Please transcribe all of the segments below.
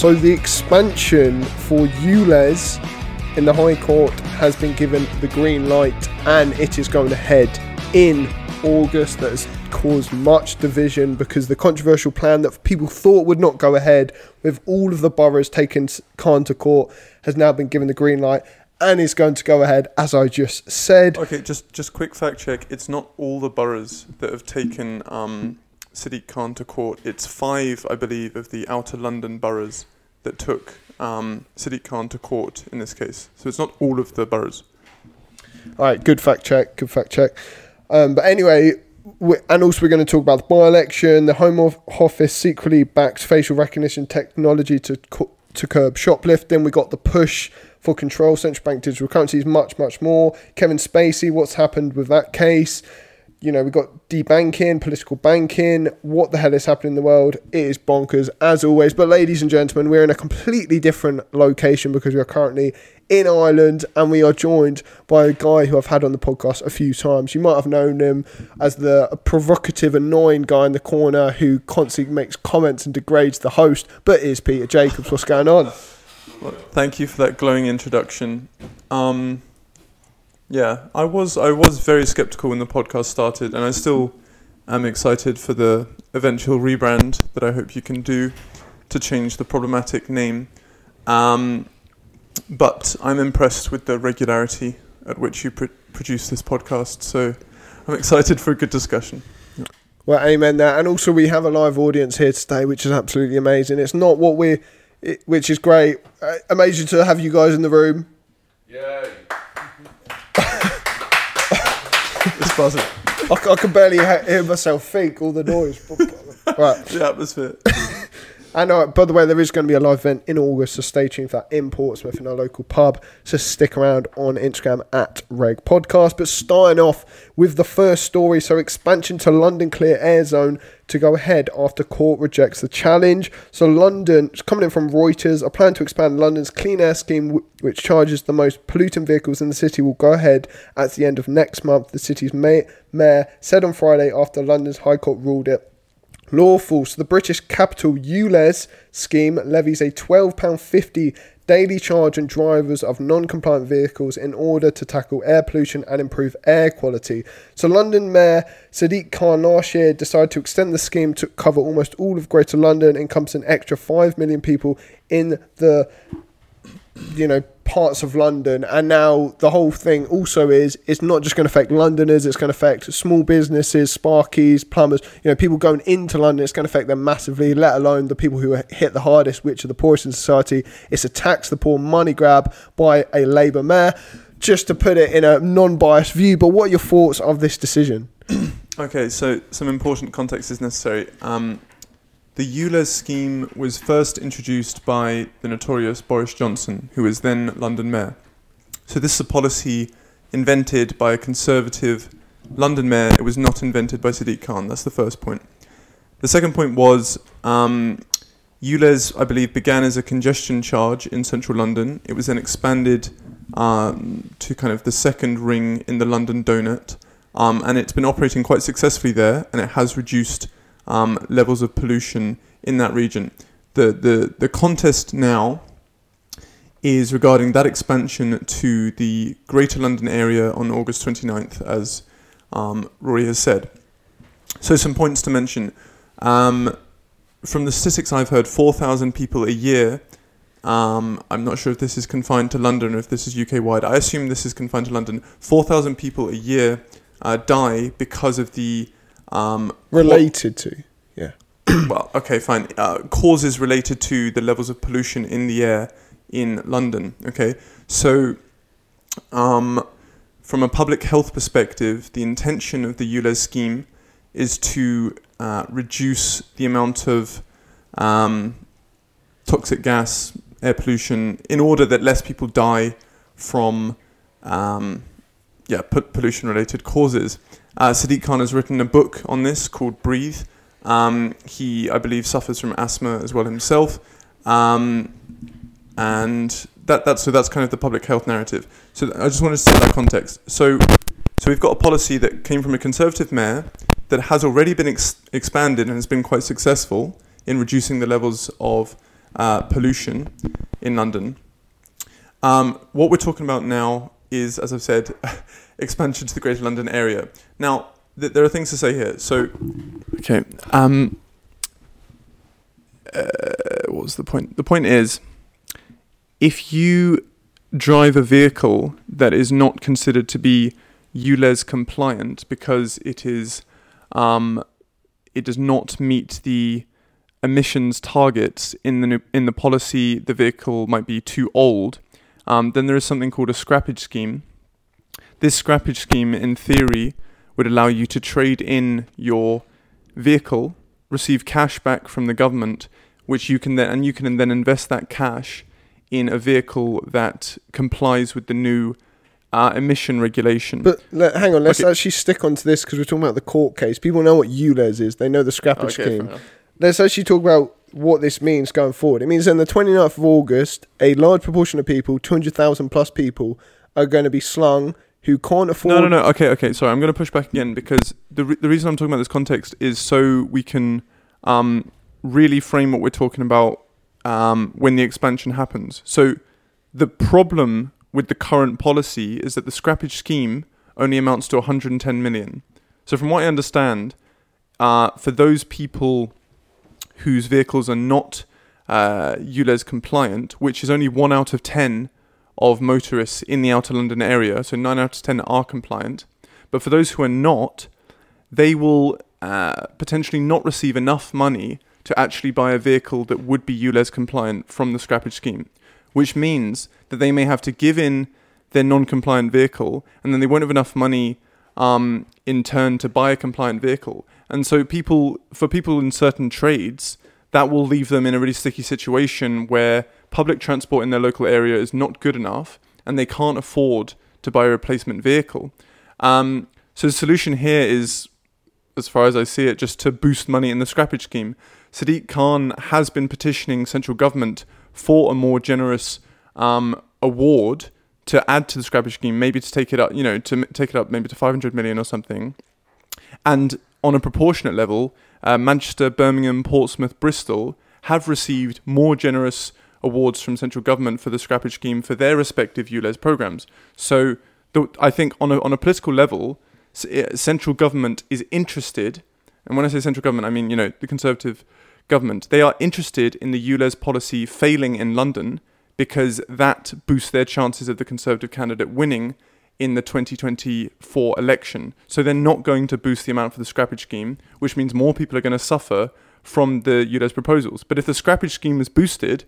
So the expansion for ULEZ in the High Court has been given the green light and it is going ahead in August. That has caused much division because the controversial plan that people thought would not go ahead with all of the boroughs taking Khan to court has now been given the green light and is going to go ahead as I just said. Okay, just just quick fact check. It's not all the boroughs that have taken um, Sadiq Khan to court. It's five, I believe, of the outer London boroughs that took um, Khan to court in this case. So it's not all of the boroughs. All right, good fact check. Good fact check. Um, but anyway, and also we're going to talk about the by-election. The Home Office secretly backs facial recognition technology to to curb shoplifting. Then we got the push for control, central bank digital currencies, much much more. Kevin Spacey, what's happened with that case? You know, we've got debanking, political banking. What the hell is happening in the world? It is bonkers, as always. But, ladies and gentlemen, we're in a completely different location because we are currently in Ireland and we are joined by a guy who I've had on the podcast a few times. You might have known him as the provocative, annoying guy in the corner who constantly makes comments and degrades the host, but is Peter Jacobs. What's going on? Well, thank you for that glowing introduction. Um, yeah, I was I was very skeptical when the podcast started, and I still am excited for the eventual rebrand that I hope you can do to change the problematic name. Um, but I'm impressed with the regularity at which you pr- produce this podcast, so I'm excited for a good discussion. Well, amen there, and also we have a live audience here today, which is absolutely amazing. It's not what we, which is great. Uh, amazing to have you guys in the room. Yeah it's buzzing. I, I can barely hear myself think all the noise. right. The atmosphere. And uh, by the way, there is going to be a live event in August, so stay tuned for that in Portsmouth in our local pub. So stick around on Instagram at Reg Podcast. But starting off with the first story, so expansion to London Clear Air Zone to go ahead after court rejects the challenge. So London, coming in from Reuters, a plan to expand London's clean air scheme, which charges the most polluting vehicles in the city, will go ahead at the end of next month. The city's mayor said on Friday after London's High Court ruled it lawful. So the British Capital ULEZ scheme levies a £12.50 daily charge on drivers of non-compliant vehicles in order to tackle air pollution and improve air quality. So London Mayor Sadiq Khan last year decided to extend the scheme to cover almost all of Greater London, encompassing an extra 5 million people in the you know parts of London, and now the whole thing also is it's not just going to affect Londoners; it's going to affect small businesses, sparkies, plumbers. You know, people going into London. It's going to affect them massively. Let alone the people who are hit the hardest, which are the poorest in society. It's a tax the poor money grab by a Labour mayor. Just to put it in a non-biased view, but what are your thoughts of this decision? okay, so some important context is necessary. Um, the ULEZ scheme was first introduced by the notorious Boris Johnson, who was then London Mayor. So this is a policy invented by a conservative London Mayor. It was not invented by Sadiq Khan. That's the first point. The second point was um, ULEZ, I believe, began as a congestion charge in central London. It was then expanded um, to kind of the second ring in the London donut. Um, and it's been operating quite successfully there, and it has reduced um, levels of pollution in that region. The, the, the contest now is regarding that expansion to the Greater London area on August 29th, as um, Rory has said. So, some points to mention. Um, from the statistics I've heard, 4,000 people a year. Um, I'm not sure if this is confined to London or if this is UK wide. I assume this is confined to London. 4,000 people a year uh, die because of the um, related to, yeah. well, okay, fine. Uh, causes related to the levels of pollution in the air in London. Okay, so um, from a public health perspective, the intention of the ULEZ scheme is to uh, reduce the amount of um, toxic gas, air pollution, in order that less people die from um, yeah, pollution related causes. Uh, Sadiq Khan has written a book on this called Breathe. Um, he, I believe, suffers from asthma as well himself. Um, and that, that's, so that's kind of the public health narrative. So I just wanted to set that context. So, so we've got a policy that came from a conservative mayor that has already been ex- expanded and has been quite successful in reducing the levels of uh, pollution in London. Um, what we're talking about now is, as I've said, expansion to the Greater London area. Now, th- there are things to say here. So, okay, um, uh, what was the point? The point is, if you drive a vehicle that is not considered to be ULEZ compliant because it is, um, it does not meet the emissions targets in the new, in the policy. The vehicle might be too old. Um, then there is something called a scrappage scheme. This scrappage scheme, in theory, would allow you to trade in your vehicle, receive cash back from the government, which you can then and you can then invest that cash in a vehicle that complies with the new uh, emission regulation. But le- hang on, let's Okay. actually stick onto this because we're talking about the court case. People know what ULEZ is. They know the scrappage scheme. Let's actually talk about what this means going forward. It means on the 29th of August, a large proportion of people, 200,000 plus people, are going to be slung who can't afford. No, no, no. Okay, okay. Sorry, I'm going to push back again because the re- the reason I'm talking about this context is so we can um, really frame what we're talking about um, when the expansion happens. So the problem with the current policy is that the scrappage scheme only amounts to 110 million. So from what I understand, uh, for those people whose vehicles are not uh, ULEZ compliant, which is only one out of ten of motorists in the outer London area, so nine out of ten are compliant. But for those who are not, they will uh, potentially not receive enough money to actually buy a vehicle that would be ULEZ compliant from the scrappage scheme, which means that they may have to give in their non-compliant vehicle, and then they won't have enough money um, in turn to buy a compliant vehicle. And so, people for people in certain trades, that will leave them in a really sticky situation where public transport in their local area is not good enough, and they can't afford to buy a replacement vehicle. Um, so the solution here is, as far as I see it, just to boost money in the scrappage scheme. Sadiq Khan has been petitioning central government for a more generous um, award to add to the scrappage scheme, maybe to take it up, you know, to take it up maybe to 500 million or something. And on a proportionate level, uh, Manchester, Birmingham, Portsmouth, Bristol have received more generous awards from central government for the scrappage scheme for their respective ULEZ programs. So the, I think on a, on a political level, uh, central government is interested, and when I say central government, I mean, you know, the Conservative government, they are interested in the ULEZ policy failing in London because that boosts their chances of the Conservative candidate winning in the 2024 election. So they're not going to boost the amount for the scrappage scheme, which means more people are going to suffer from the ULEZ proposals. But if the scrappage scheme is boosted,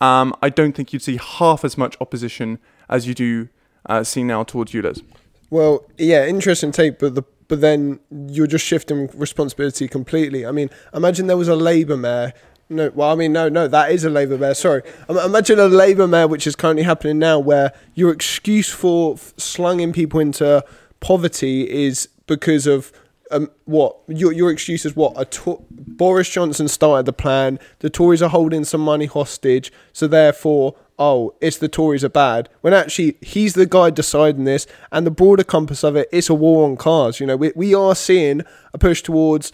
um, I don't think you'd see half as much opposition as you do uh, see now towards ULEZ. Well, yeah, interesting take, but the but then you're just shifting responsibility completely. I mean, imagine there was a Labour mayor. No, well, I mean, no, no, that is a Labour mayor. Sorry, imagine a Labour mayor, which is currently happening now, where your excuse for slunging people into poverty is because of um, what your your excuse is what a to- Boris Johnson started the plan. The Tories are holding some money hostage, so therefore, oh, it's the Tories are bad. When actually he's the guy deciding this, and the broader compass of it, it's a war on cars. You know, we we are seeing a push towards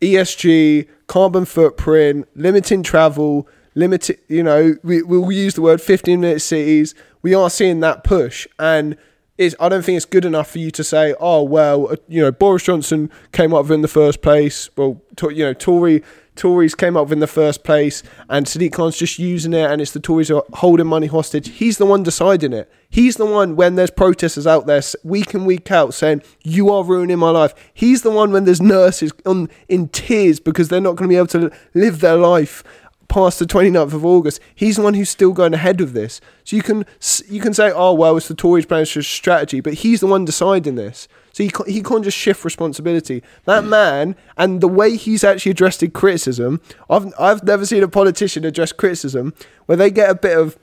ESG, carbon footprint, limiting travel, limited. You know, we we'll use the word fifteen minute cities. We are seeing that push and is I don't think it's good enough for you to say, oh well, uh, you know, Boris Johnson came up in the first place. Well, you know, Tory Tories came up in the first place, and Sadiq Khan's just using it, and it's the Tories who are holding money hostage. He's the one deciding it. He's the one when there's protesters out there week in week out saying you are ruining my life. He's the one when there's nurses on in tears because they're not going to be able to live their life past the 29th of August. He's the one who's still going ahead of this. So you can you can say, oh well, it's the Tories' plan strategy, but he's the one deciding this. So he can't, he can't just shift responsibility. That man and the way he's actually addressed criticism, I've I've never seen a politician address criticism where they get a bit of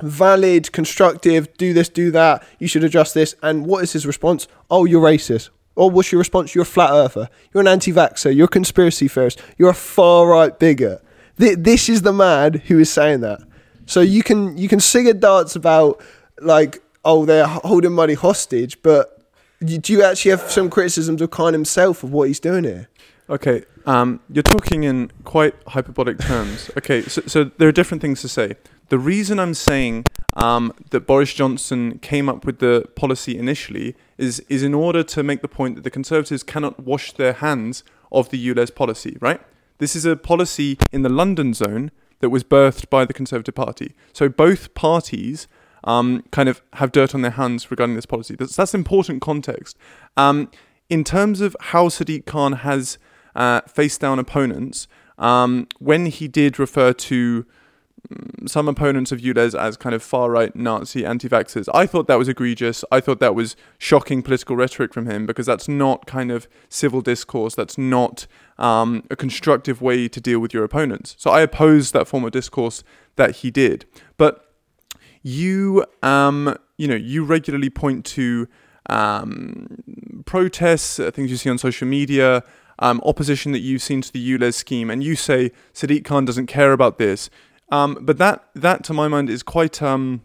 valid, constructive, do this, do that, you should adjust this. And what is his response? Oh, you're racist. Or what's your response? You're a flat earther. You're an anti vaxxer. You're a conspiracy theorist. You're a far right bigot. Th- this is the man who is saying that. So you can you can sing a dance about like oh they're holding money hostage, but do you actually have some criticisms of Khan himself of what he's doing here? Okay, um, you're talking in quite hyperbolic terms. Okay, so, so there are different things to say. The reason I'm saying um, that Boris Johnson came up with the policy initially is is in order to make the point that the Conservatives cannot wash their hands of the ULEZ policy, right? This is a policy in the London zone that was birthed by the Conservative Party. So both parties um, kind of have dirt on their hands regarding this policy. That's, that's important context. Um, in terms of how Sadiq Khan has uh, faced down opponents, um, when he did refer to some opponents of ULEZ as kind of far right Nazi anti vaxxers. I thought that was egregious. I thought that was shocking political rhetoric from him because that's not kind of civil discourse. That's not um, a constructive way to deal with your opponents. So I oppose that form of discourse that he did. But you, um, you know, you regularly point to um, protests, uh, things you see on social media, um, opposition that you've seen to the ULEZ scheme, and you say Sadiq Khan doesn't care about this. Um, but that, that, to my mind, is quite um,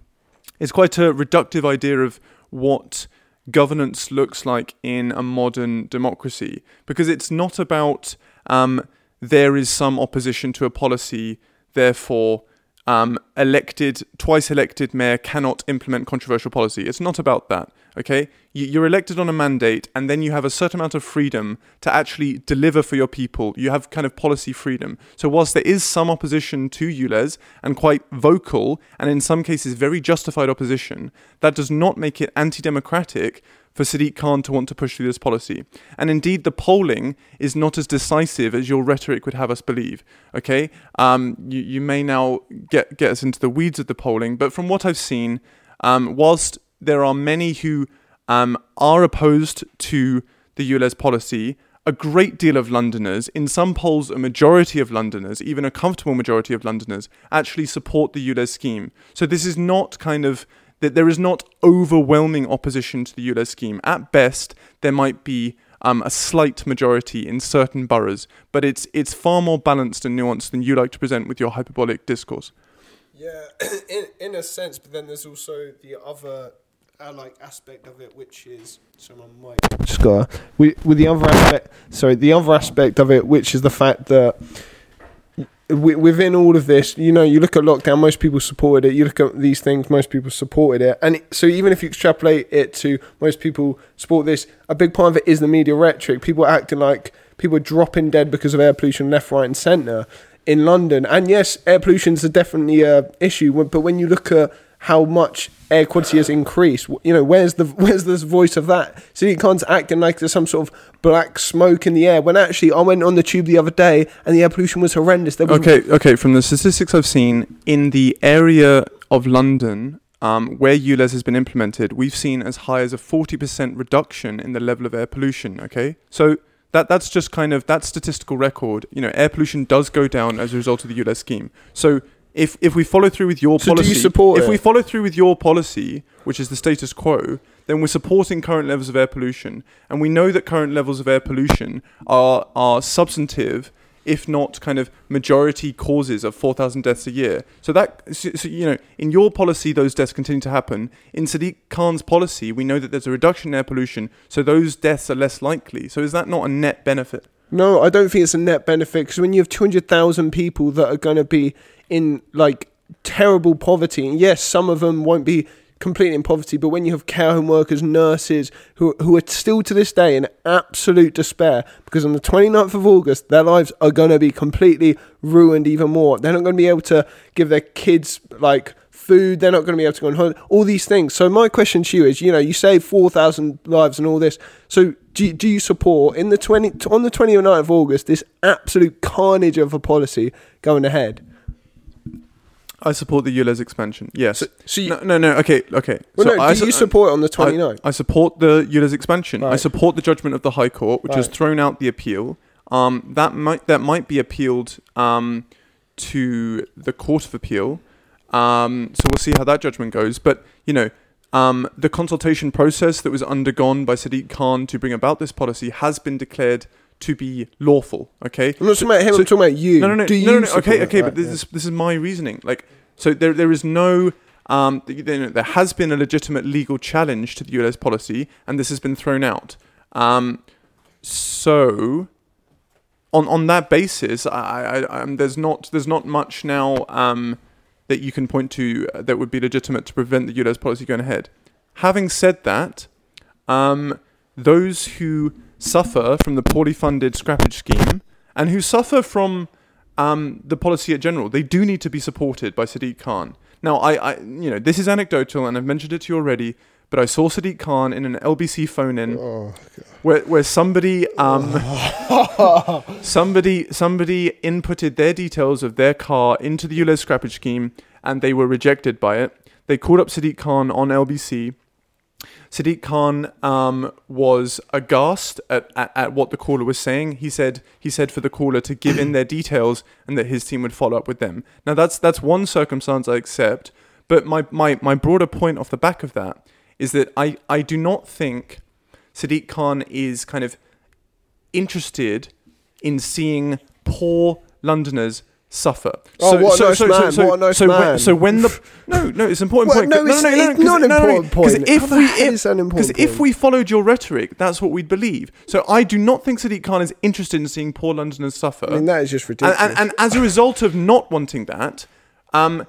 is quite a reductive idea of what governance looks like in a modern democracy, because it's not about um, there is some opposition to a policy, therefore um, elected, twice elected mayor cannot implement controversial policy. It's not about that, okay? You're elected on a mandate, and then you have a certain amount of freedom to actually deliver for your people. You have kind of policy freedom. So, whilst there is some opposition to ULEZ and quite vocal, and in some cases very justified opposition, that does not make it anti democratic for Sadiq Khan to want to push through this policy. And indeed, the polling is not as decisive as your rhetoric would have us believe. Okay, um, you, you may now get get us into the weeds of the polling, but from what I've seen, um, whilst there are many who um, are opposed to the ULEZ policy, a great deal of Londoners, in some polls, a majority of Londoners, even a comfortable majority of Londoners, actually support the ULEZ scheme. So this is not kind of that there is not overwhelming opposition to the ULEZ scheme. At best, there might be um, a slight majority in certain boroughs, but it's it's far more balanced and nuanced than you like to present with your hyperbolic discourse. Yeah, in in a sense, but then there's also the other uh, like aspect of it, which is someone might got with with the other aspect. Sorry, the other aspect of it, which is the fact that within all of this, you know, you look at lockdown, most people supported it. You look at these things, most people supported it. And so even if you extrapolate it to most people support this, a big part of it is the media rhetoric. People are acting like people are dropping dead because of air pollution left, right, and centre in London. And yes, air pollution is definitely a issue. But when you look at how much air quality has increased. You know, where's the where's this voice of that? Sadiq Khan's acting like there's some sort of black smoke in the air when actually I went on the tube the other day and the air pollution was horrendous. Was okay, okay. From the statistics I've seen in the area of London. Um, where ULEZ has been implemented, we've seen as high as a 40% reduction in the level of air pollution. Okay, so that that's just kind of that statistical record. You know, air pollution does go down as a result of the ULEZ scheme. So if if we follow through with your so policy, do you support if it? we follow through with your policy, which is the status quo, then we're supporting current levels of air pollution, and we know that current levels of air pollution are are substantive, if not kind of majority causes of 4,000 deaths a year. So that so, so, you know, in your policy, those deaths continue to happen. In Sadiq Khan's policy, we know that there's a reduction in air pollution, so those deaths are less likely. So is that not a net benefit? No, I don't think it's a net benefit because when you have 200,000 people that are going to be in like terrible poverty. And yes, some of them won't be completely in poverty, but when you have care home workers, nurses who, who are still to this day in absolute despair because on the 29th of August, their lives are going to be completely ruined even more. They're not going to be able to give their kids like food, they're not going to be able to go on holiday, all these things. So, my question to you is you know, you save 4,000 lives and all this. So, do do you support in the 20 on the 29th of August this absolute carnage of a policy going ahead? I support the ULEZ expansion. Yes. So, so you, no, no, no. Okay, okay. Well, so no, I do you support on the 29th? I, I support the ULEZ expansion. I support the judgment of the High Court, which has thrown out the appeal. Um, that might that might be appealed um, to the Court of Appeal. Um, so we'll see how that judgment goes. But you know, um, the consultation process that was undergone by Sadiq Khan to bring about this policy has been declared to be lawful. Okay. I'm not talking about him, so- I'm talking about you. No, no, no, do no, no, no. Okay, okay, Right, but this yeah. is this is my reasoning. Like, so there there is no. Um, th- there has been a legitimate legal challenge to the ULEZ policy, and this has been thrown out. Um, so, on on that basis, I, I, um, there's not there's not much now um, that you can point to that would be legitimate to prevent the ULEZ policy going ahead. Having said that, um, those who suffer from the poorly funded scrappage scheme and who suffer from um, the policy at general, they do need to be supported by Sadiq Khan. Now, I, I, you know, this is anecdotal, and I've mentioned it to you already. But I saw Sadiq Khan in an LBC phone-in Oh, where where somebody um somebody somebody inputted their details of their car into the ULEZ scrappage scheme and they were rejected by it. They called up Sadiq Khan on LBC. Sadiq Khan um, was aghast at, at, at what the caller was saying. He said he said for the caller to give in their details and that his team would follow up with them. Now that's that's one circumstance I accept, but my, my, my broader point off the back of that is that I, I do not think Sadiq Khan is kind of interested in seeing poor Londoners suffer. Oh, what a nice man, what a nice so man. When, so when the no no it's an important Well, point. no, no, no, it's- it's 'cause- not an important 'cause point. Because if we if, is that an if we followed your rhetoric, that's what we'd believe. So I do not think Sadiq Khan is interested in seeing poor Londoners suffer. I mean, that is just and, ridiculous. and, and as a result of not wanting that, um,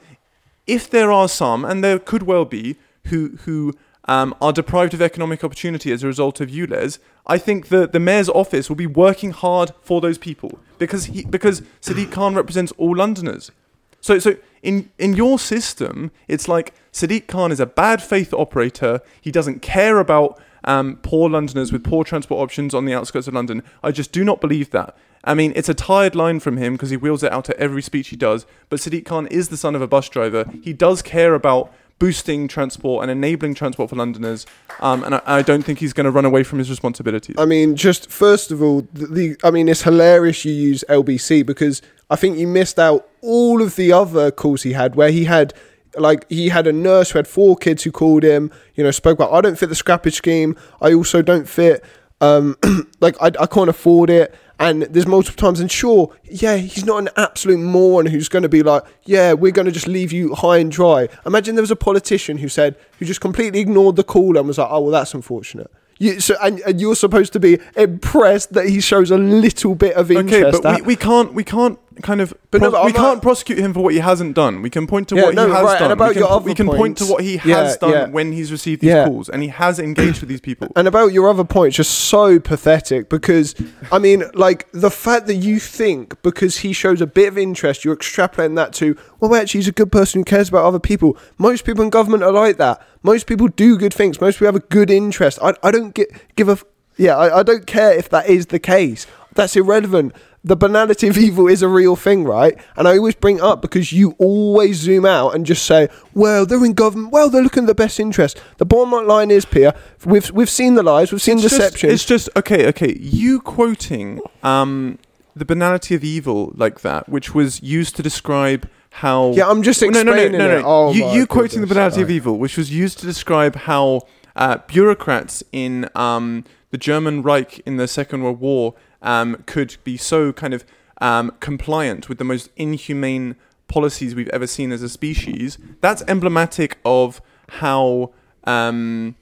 if there are some, and there could well be, who who um, are deprived of economic opportunity as a result of ULEZ, I think the, the mayor's office will be working hard for those people because he because Sadiq Khan represents all Londoners. So so in in your system, it's like Sadiq Khan is a bad faith operator. He doesn't care about um, poor Londoners with poor transport options on the outskirts of London. I just do not believe that. I mean, it's a tired line from him because he wheels it out at every speech he does. But Sadiq Khan is the son of a bus driver. He does care about boosting transport and enabling transport for Londoners. Um, and I, I don't think he's going to run away from his responsibilities. I mean, just first of all, the, the I mean, it's hilarious you use LBC because I think you missed out all of the other calls he had where he had. Like he had a nurse who had four kids who called him, you know, spoke about I don't fit the scrappage scheme. I also don't fit, um, like I, I can't afford it. And there's multiple times, and sure, yeah, he's not an absolute moron who's going to be like, yeah, we're going to just leave you high and dry. Imagine there was a politician who said, who just completely ignored the call and was like, oh well, that's unfortunate. You, so, and, and you're supposed to be impressed that he shows a little bit of interest. Okay, but we, we can't we can't kind of But no, but we I'm can't not- prosecute him for what he hasn't done. We can point to Yeah, what no, he has right, and done. about we can, your other we can point to points- what he Yeah, has done yeah. when he's received these Yeah. calls, and he has engaged with these people. And about your other point, just so pathetic because, I mean, like the fact that you think because he shows a bit of interest, you're extrapolating that to, well, actually, he's a good person who cares about other people. Most people in government are like that. Most people do good things. Most people have a good interest. I, I don't get, give a, f- yeah, I, I don't care if that is the case. That's irrelevant. The banality of evil is a real thing, right? And I always bring it up because you always zoom out and just say, well, they're in government. Well, they're looking at the best interest. The bottom line is, Pierre, we've, we've seen the lies, we've seen It's just- deception. it's just okay, okay. You quoting um, the banality of evil like that, which was used to describe how Yeah, I'm just explaining no, no, no, no, no. it. Oh you you quoting the banality of evil, which was used to describe how uh, bureaucrats in um, the German Reich in the Second World War um, could be so kind of um, compliant with the most inhumane policies we've ever seen as a species. That's emblematic of how um,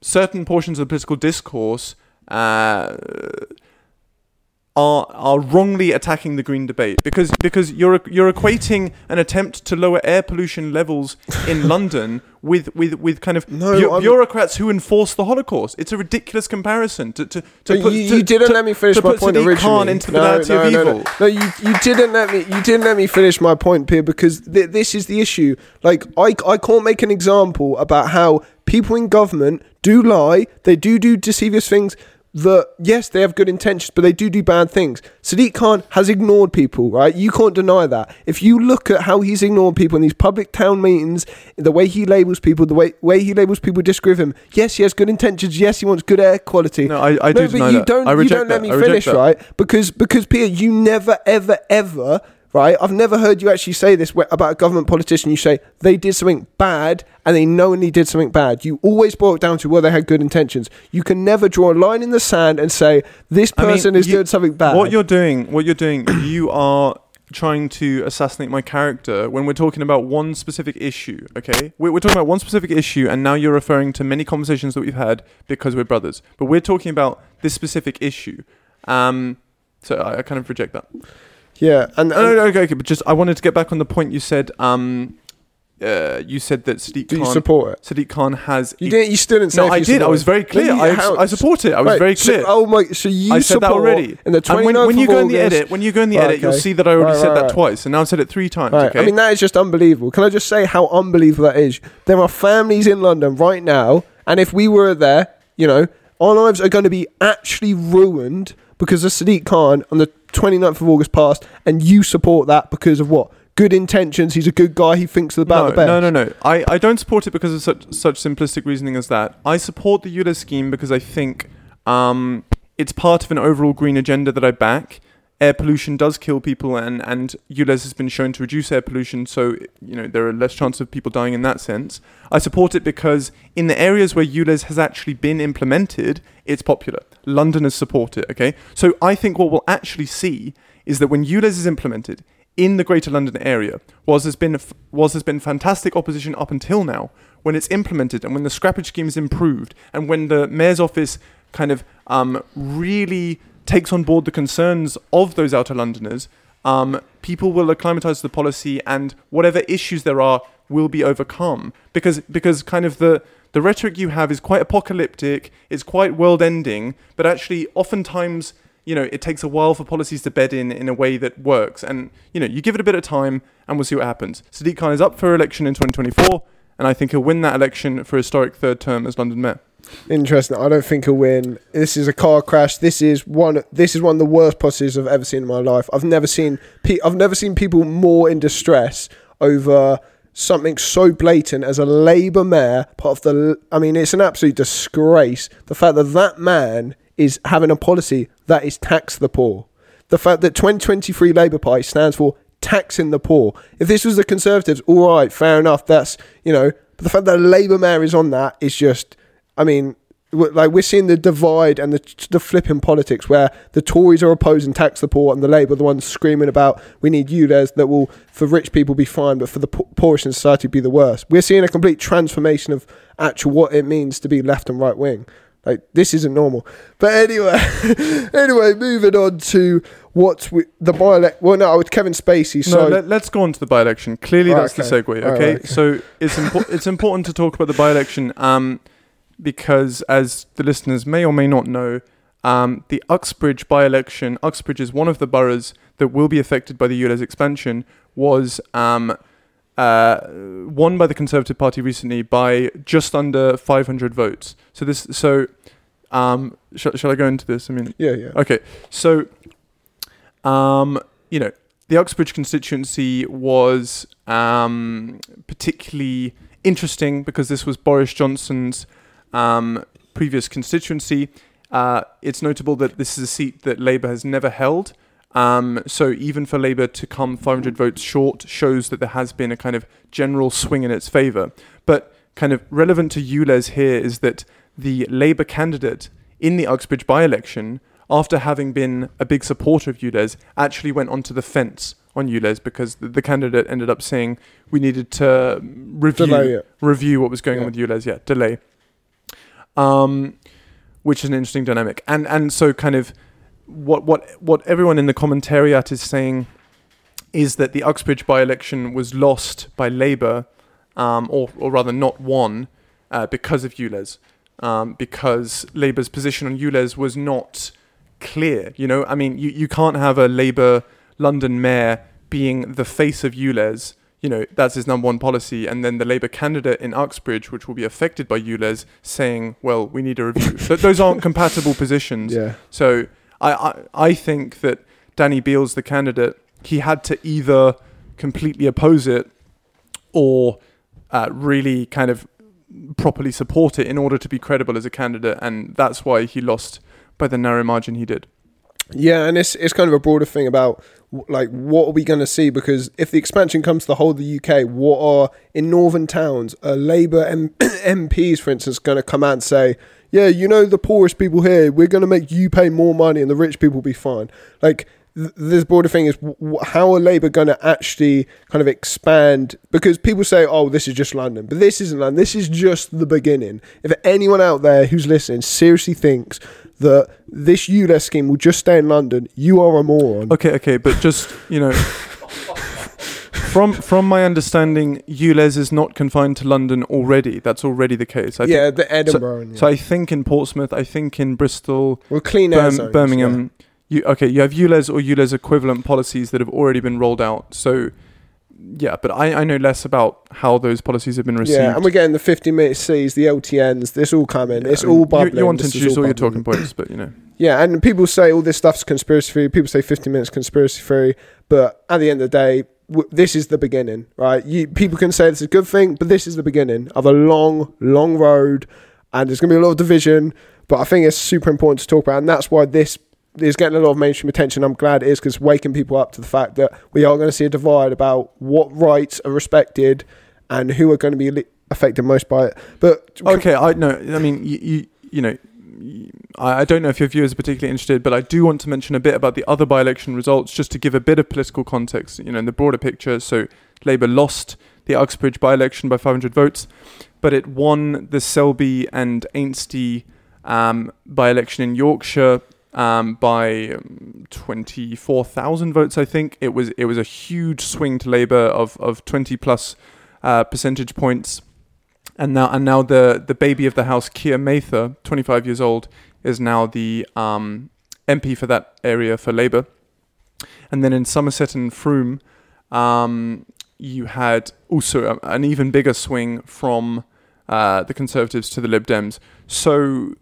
certain portions of the political discourse uh, are are wrongly attacking the green debate because because you're you're equating an attempt to lower air pollution levels in London with with with kind of No, bu- bureaucrats who enforce the Holocaust. It's a ridiculous comparison to to, to put you, to- didn't to- let me finish my point originally. Khan into the no, no, of evil. No, no, you, you didn't let me. You didn't let me finish my point, Pierre, because th- this is the issue. Like, I, I can't make an example about how people in government do lie. They do do deceivious things. That yes, they have good intentions, but they do do bad things. Sadiq Khan has ignored people, right? You can't deny that. If you look at how he's ignored people in these public town meetings, the way he labels people, the way way he labels people disagree with him. Yes, he has good intentions. Yes, he wants good air quality. No, I, I do no, but deny you that. don't. I you don't let that. me I reject finish, that. right? Because because Peter, you never ever ever right. I've never heard you actually say this about a government politician. You say they did something bad and they knowingly did something bad. You always boil it down to well, they had good intentions. You can never draw a line in the sand and say this I mean, person is you- doing something bad. What you're doing, what you're doing, you are trying to assassinate my character when we're talking about one specific issue. Okay, we're, we're talking about one specific issue, and now you're referring to many conversations that we've had because we're brothers. But we're talking about this specific issue. Um, So I, I kind of reject that. Yeah, and, and okay, okay, but just I wanted to get back on the point you said. Um, uh, you said that Sadiq do you Khan, support it? Sadiq Khan has. You didn't. You still didn't say. no, if I you did. I support was it. very clear. You- I, how- I support it. I was Right, very so- clear. oh my! So you I said that support already. in the 29th And when, when you of go in the August- edit, when you go in the Right, edit, you'll okay. see that I already Right, said right, that right. twice, and now I've said it three times. Right. Okay. I mean, that is just unbelievable. Can I just say how unbelievable that is? There are families in London right now, and if we were there, you know, our lives are going to be actually ruined because of Sadiq Khan on the 29th of August passed, and you support that because of what? Good intentions. He's a good guy. He thinks about no, the best. no, no, no. I, I don't support it because of such such simplistic reasoning as that. I support the ULEZ scheme because I think um, it's part of an overall green agenda that I back. Air pollution does kill people, and and ULEZ has been shown to reduce air pollution, so you know there are less chance of people dying in that sense. I support it because in the areas where ULEZ has actually been implemented, it's popular. Londoners support it. Okay, so I think what we'll actually see is that when ULEZ is implemented in the Greater London area, was there's been was there's been fantastic opposition up until now. When it's implemented and when the scrappage scheme is improved, and when the mayor's office kind of um, really takes on board the concerns of those outer Londoners, um, people will acclimatise to the policy, and whatever issues there are will be overcome. Because because kind of the the rhetoric you have is quite apocalyptic, it's quite world ending, but actually oftentimes you know it takes a while for policies to bed in in a way that works. And you know you give it a bit of time, and we'll see what happens. Sadiq Khan is up for election in 2024, and I think he'll win that election for a historic third term as London mayor. Interesting. I don't think he'll win. This is a car crash. This is one. This is one of the worst policies I've ever seen in my life. I've never seen. Pe- I've never seen people more in distress over something so blatant as a Labour mayor. Part of the. I mean, it's an absolute disgrace. The fact that that man is having a policy that is tax the poor. The fact that 2023 Labour Party stands for taxing the poor. If this was the Conservatives, all right, fair enough. That's you know. But the fact that a Labour mayor is on that is just. I mean, like we're seeing the divide and the the flip in politics where the Tories are opposing tax the poor and the Labour the ones screaming about we need ULEZ that will for rich people be fine but for the po- poorest in society be the worst. We're seeing a complete transformation of actual what it means to be left and right wing. Like this isn't normal. But anyway, anyway, moving on to what we, the by election. well no with Kevin Spacey. So no, let, us go on to the by-election. Clearly, Right, that's the segue. Okay, right, okay. so it's impo- it's important to talk about the by-election um, because, as the listeners may or may not know, um, the Uxbridge by-election. Uxbridge is one of the boroughs that will be affected by the ULEZ expansion. Was um, uh, won by the Conservative Party recently by just under 500 votes. So this, so um, shall, shall I go into this? I mean, yeah, yeah. Okay, so, um, you know, the Uxbridge constituency was um, particularly interesting because this was Boris Johnson's um, previous constituency. Uh, it's notable that this is a seat that Labour has never held. Um, so even for Labour to come 500 votes short shows that there has been a kind of general swing in its favour. But kind of relevant to ULEZ here is that the Labour candidate in the Uxbridge by-election, after having been a big supporter of ULEZ, actually went onto the fence on ULEZ because the, the candidate ended up saying we needed to review review what was going Yeah. on with ULEZ. Yeah, delay. Um, which is an interesting dynamic, and and so kind of what what what everyone in the commentariat is saying is that the Uxbridge by-election was lost by Labour, um, or or rather not won, uh, because of ULEZ, um, because Labour's position on ULEZ was not clear. You know, I mean, you, you can't have a Labour London mayor being the face of ULEZ. You know, that's his number one policy, and then the Labour candidate in Uxbridge, which will be affected by ULEZ, saying, "Well, we need a review." Th- those aren't compatible positions. Yeah. So I, I I think that Danny Beales the candidate. He had to either completely oppose it or uh, really kind of properly support it in order to be credible as a candidate, and that's why he lost by the narrow margin he did. Yeah, and it's it's kind of a broader thing about like what are we going to see because if the expansion comes to the whole of the UK, what are in northern towns, uh, Labour M- MPs, for instance, going to come out and say, yeah, you know the poorest people here, we're going to make you pay more money and the rich people be fine. Like th- this broader thing is w- how are Labour going to actually kind of expand? Because people say, "Oh, this is just London," but this isn't London. This is just the beginning. If anyone out there who's listening seriously thinks that this ULEZ scheme will just stay in London, you are a moron. Okay, okay, but just you know, from from my understanding, ULEZ is not confined to London already. That's already the case. I yeah, Think, the Edinburgh. and- so I think in Portsmouth, I think in Bristol, well, clean air Birm- zones, Birmingham. You okay? You have ULEZ or ULEZ equivalent policies that have already been rolled out. So. Yeah, but I, I know less about how those policies have been received. yeah, and we're getting the 50 minute Cs, the LTNs. This all coming. It's I mean, all you- bubbling. You, want to introduce all your talking points, but you know. Yeah, and people say all this stuff's conspiracy theory. People say 50 minutes conspiracy theory, but at the end of the day, w- this is the beginning, right? You people can say it's a good thing, but this is the beginning of a long, long road, and there's going to be a lot of division. But I think it's super important to talk about, and that's why this is getting a lot of mainstream attention. I'm glad it is because waking people up to the fact that we are going to see a divide about what rights are respected and who are going to be affected most by it. But Okay, I know. I mean you you, you know. I don't know if your viewers are particularly interested, but I do want to mention a bit about the other by-election results, just to give a bit of political context. You know, in the broader picture. So, Labour lost the Uxbridge by-election by 500 votes, but it won the Selby and Ainsty um, by-election in Yorkshire um, by um, 24,000 votes. I think it was. It was a huge swing to Labour of of 20 plus uh, percentage points and now and now the the baby of the house, Keir Mather, 25 years old, is now the um, MP for that area for Labour. And then in Somerset and Frome, um, you had also a, an even bigger swing from uh, the Conservatives to the Lib Dems. So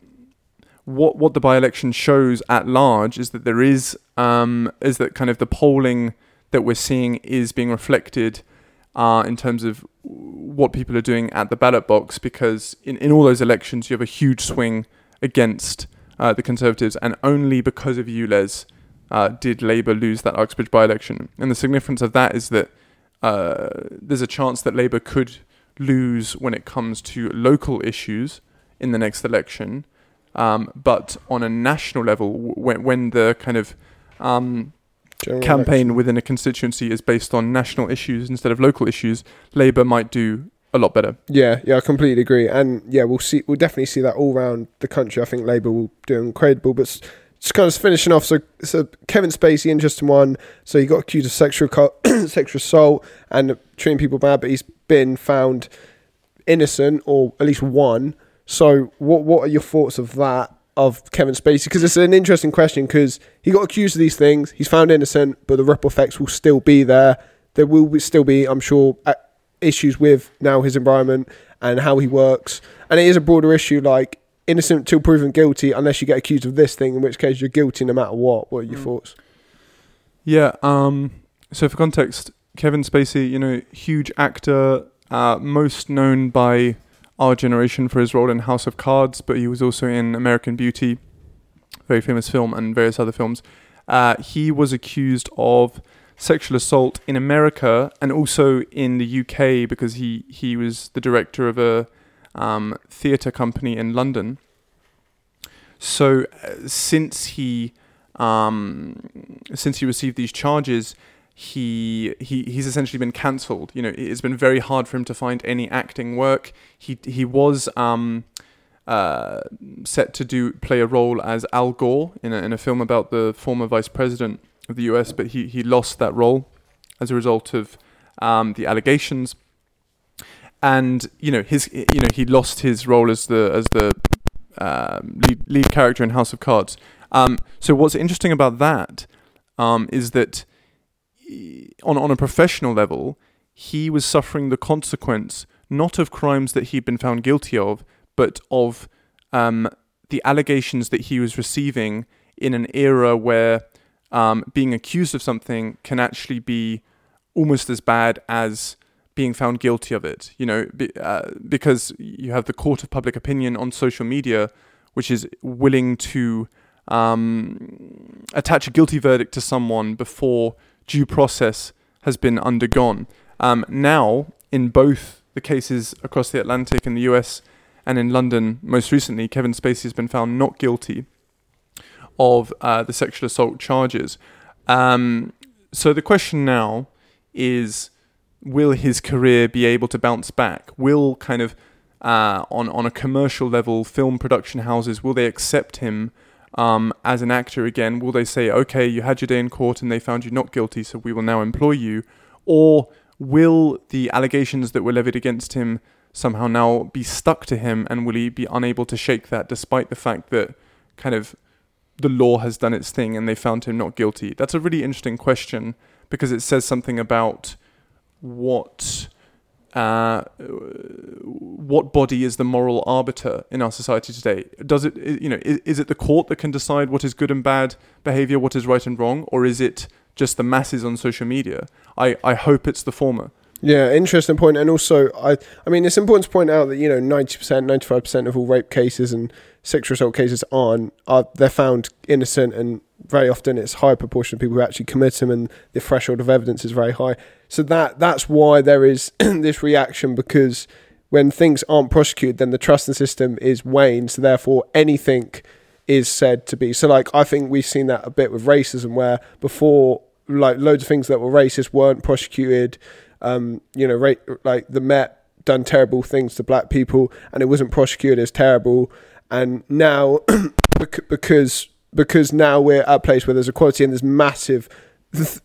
what what the by-election shows at large is that there is um, is that kind of the polling that we're seeing is being reflected uh, in terms of what people are doing at the ballot box because in, in all those elections you have a huge swing against uh, the Conservatives and only because of ULEZ uh, did Labour lose that Uxbridge by-election. And the significance of that is that uh, there's a chance that Labour could lose when it comes to local issues in the next election. Um, but on a national level when, when the kind of um, General campaign within a constituency is based on national issues instead of local issues, Labour might do a lot better. Yeah, yeah, I completely agree, and yeah, we'll see. We'll definitely see that all around the country. I think Labour will do incredible, but just kind of finishing off. So, so Kevin Spacey, interesting one. So he got accused of sexual sexual assault and treating people bad, but he's been found innocent, or at least one. So, what what are your thoughts of that? Of Kevin Spacey, because it's an interesting question. Because he got accused of these things, he's found innocent, but the ripple effects will still be there. There will still be, I'm sure, issues with now his environment and how he works. And it is a broader issue like innocent till proven guilty unless you get accused of this thing, in which case you're guilty no matter what. What are your Mm. thoughts? Yeah. Um. So for context, Kevin Spacey, you know, huge actor, uh, most known by our generation for his role in House of Cards, but he was also in American Beauty, very famous film, and various other films. Uh, he was accused of sexual assault in America and also in the UK because he he was the director of a um, theatre company in London. So uh, since he um, since he received these charges, he he he's essentially been cancelled. You know, it's been very hard for him to find any acting work. He he was um, uh, set to do play a role as Al Gore in a, in a film about the former vice president of the U.S., but he he lost that role as a result of um, the allegations. And you know his you know he lost his role as the as the um, lead, lead character in House of Cards. Um, so what's interesting about that um, is that on on a professional level, he was suffering the consequence not of crimes that he'd been found guilty of, but of um, the allegations that he was receiving in an era where um, being accused of something can actually be almost as bad as being found guilty of it. You know, be, uh, because you have the court of public opinion on social media, which is willing to um, attach a guilty verdict to someone before due process has been undergone. Um, now, in both the cases across the Atlantic in the US and in London, most recently, Kevin Spacey has been found not guilty of uh, the sexual assault charges. Um, so the question now is will his career be able to bounce back? Will kind of uh, on on a commercial level, film production houses will they accept him um, as an actor again? Will they say, okay, you had your day in court and they found you not guilty, so we will now employ you, or will the allegations that were levied against him somehow now be stuck to him, and will he be unable to shake that, despite the fact that kind of the law has done its thing and they found him not guilty? That's a really interesting question because it says something about what uh, what body is the moral arbiter in our society today? Does it, you know, is, is, it the court that can decide what is good and bad behavior, what is right and wrong, or is it just the masses on social media? I, I hope it's the former. Yeah, interesting point. And also, I I mean, it's important to point out that you know ninety percent, ninety five percent of all rape cases and sexual assault cases aren't are they're found innocent, and very often it's high proportion of people who actually commit them, and the threshold of evidence is very high. So that that's why there is this reaction because when things aren't prosecuted, then the trust in the system is waned. So therefore, anything is said to be. So like I think we've seen that a bit with racism, where before like loads of things that were racist weren't prosecuted. Um, you know, ra- like the Met done terrible things to black people, and it wasn't prosecuted as terrible. And now, because because now we're at a place where there's equality and there's massive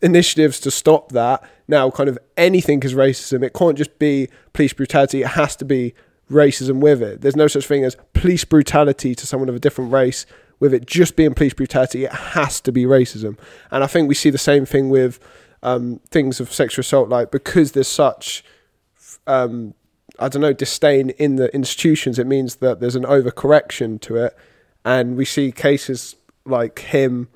initiatives to stop that. Now, kind of anything is racism. It can't just be police brutality. It has to be racism with it. There's no such thing as police brutality to someone of a different race. With it just being police brutality, it has to be racism. And I think we see the same thing with um, things of sexual assault, like because there's such, um, I don't know, disdain in the institutions, it means that there's an overcorrection to it. And we see cases like him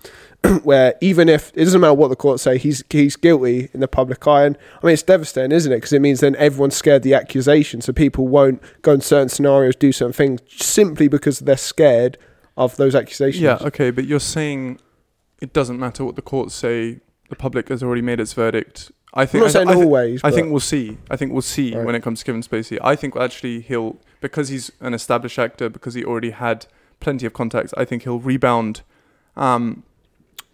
where even if it doesn't matter what the courts say, he's he's guilty in the public eye. And I mean, it's devastating, isn't it? Because it means then everyone's scared the accusation, so people won't go in certain scenarios, do certain things simply because they're scared of those accusations. Yeah, okay, but you're saying it doesn't matter what the courts say. The public has already made its verdict. I think. I'm not saying I, th- always. I think we'll see. I think we'll see Right. when it comes to Kevin Spacey. I think actually he'll because he's an established actor because he already had plenty of contacts. I think he'll rebound um,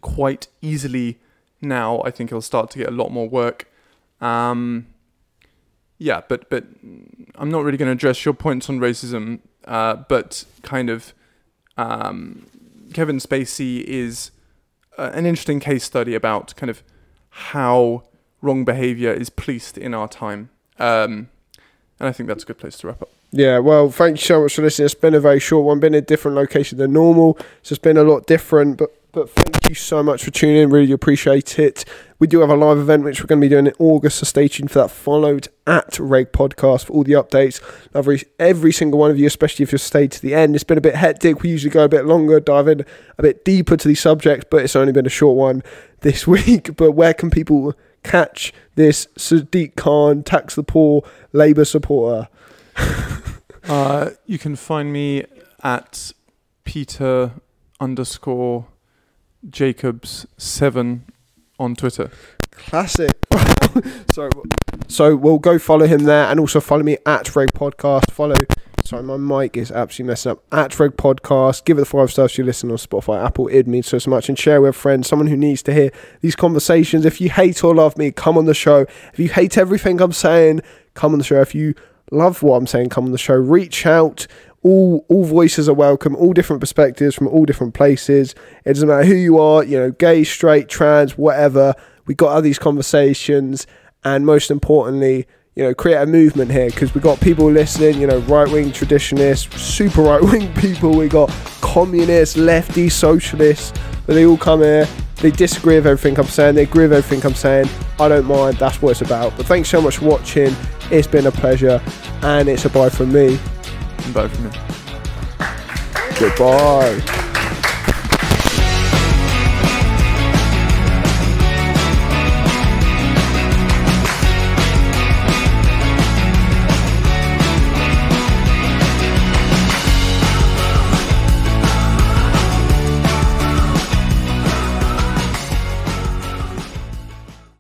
quite easily now. I think he'll start to get a lot more work. Um, yeah, but but I'm not really going to address your points on racism. Uh, but kind of um, Kevin Spacey is uh, an interesting case study about kind of how wrong behavior is policed in our time. Um, and I think that's a good place to wrap up. Yeah, well, thank you so much for listening. It's been a very short one, been in a different location than normal, so it's been a lot different. But but thank you so much for tuning in. Really appreciate it. We do have a live event which we're going to be doing in August, so stay tuned for that. Followed at Reg Podcast for all the updates. Every every single one of you, especially if you've stayed to the end. It's been a bit hectic. We usually go a bit longer, dive in a bit deeper to these subjects, but it's only been a short one this week. But where can people catch this Sadiq Khan, tax the poor, Labour supporter? Uh, you can find me at Peter underscore Jacobs seven on Twitter. Classic. so, so we'll go follow him there, and also follow me at Reg Podcast. Follow. Sorry, my mic is absolutely messing up. At Reg Podcast. Give it the five stars if you listen on Spotify, Apple. It means so so much, and share with friends. Someone who needs to hear these conversations. If you hate or love me, come on the show. If you hate everything I'm saying, come on the show. If you love what I'm saying, come on the show. Reach out. All all voices are welcome. All different perspectives from all different places. It doesn't matter who you are. You know, gay, straight, trans, whatever. We got have these conversations, and most importantly, you know, create a movement here because we got people listening. You know, right wing traditionalists, super right wing people. We got communists, lefty, socialists. But they all come here. They disagree with everything I'm saying. They agree with everything I'm saying. I don't mind. That's what it's about. But thanks so much for watching. It's been a pleasure, and it's a bye from me. Bye from me. Goodbye.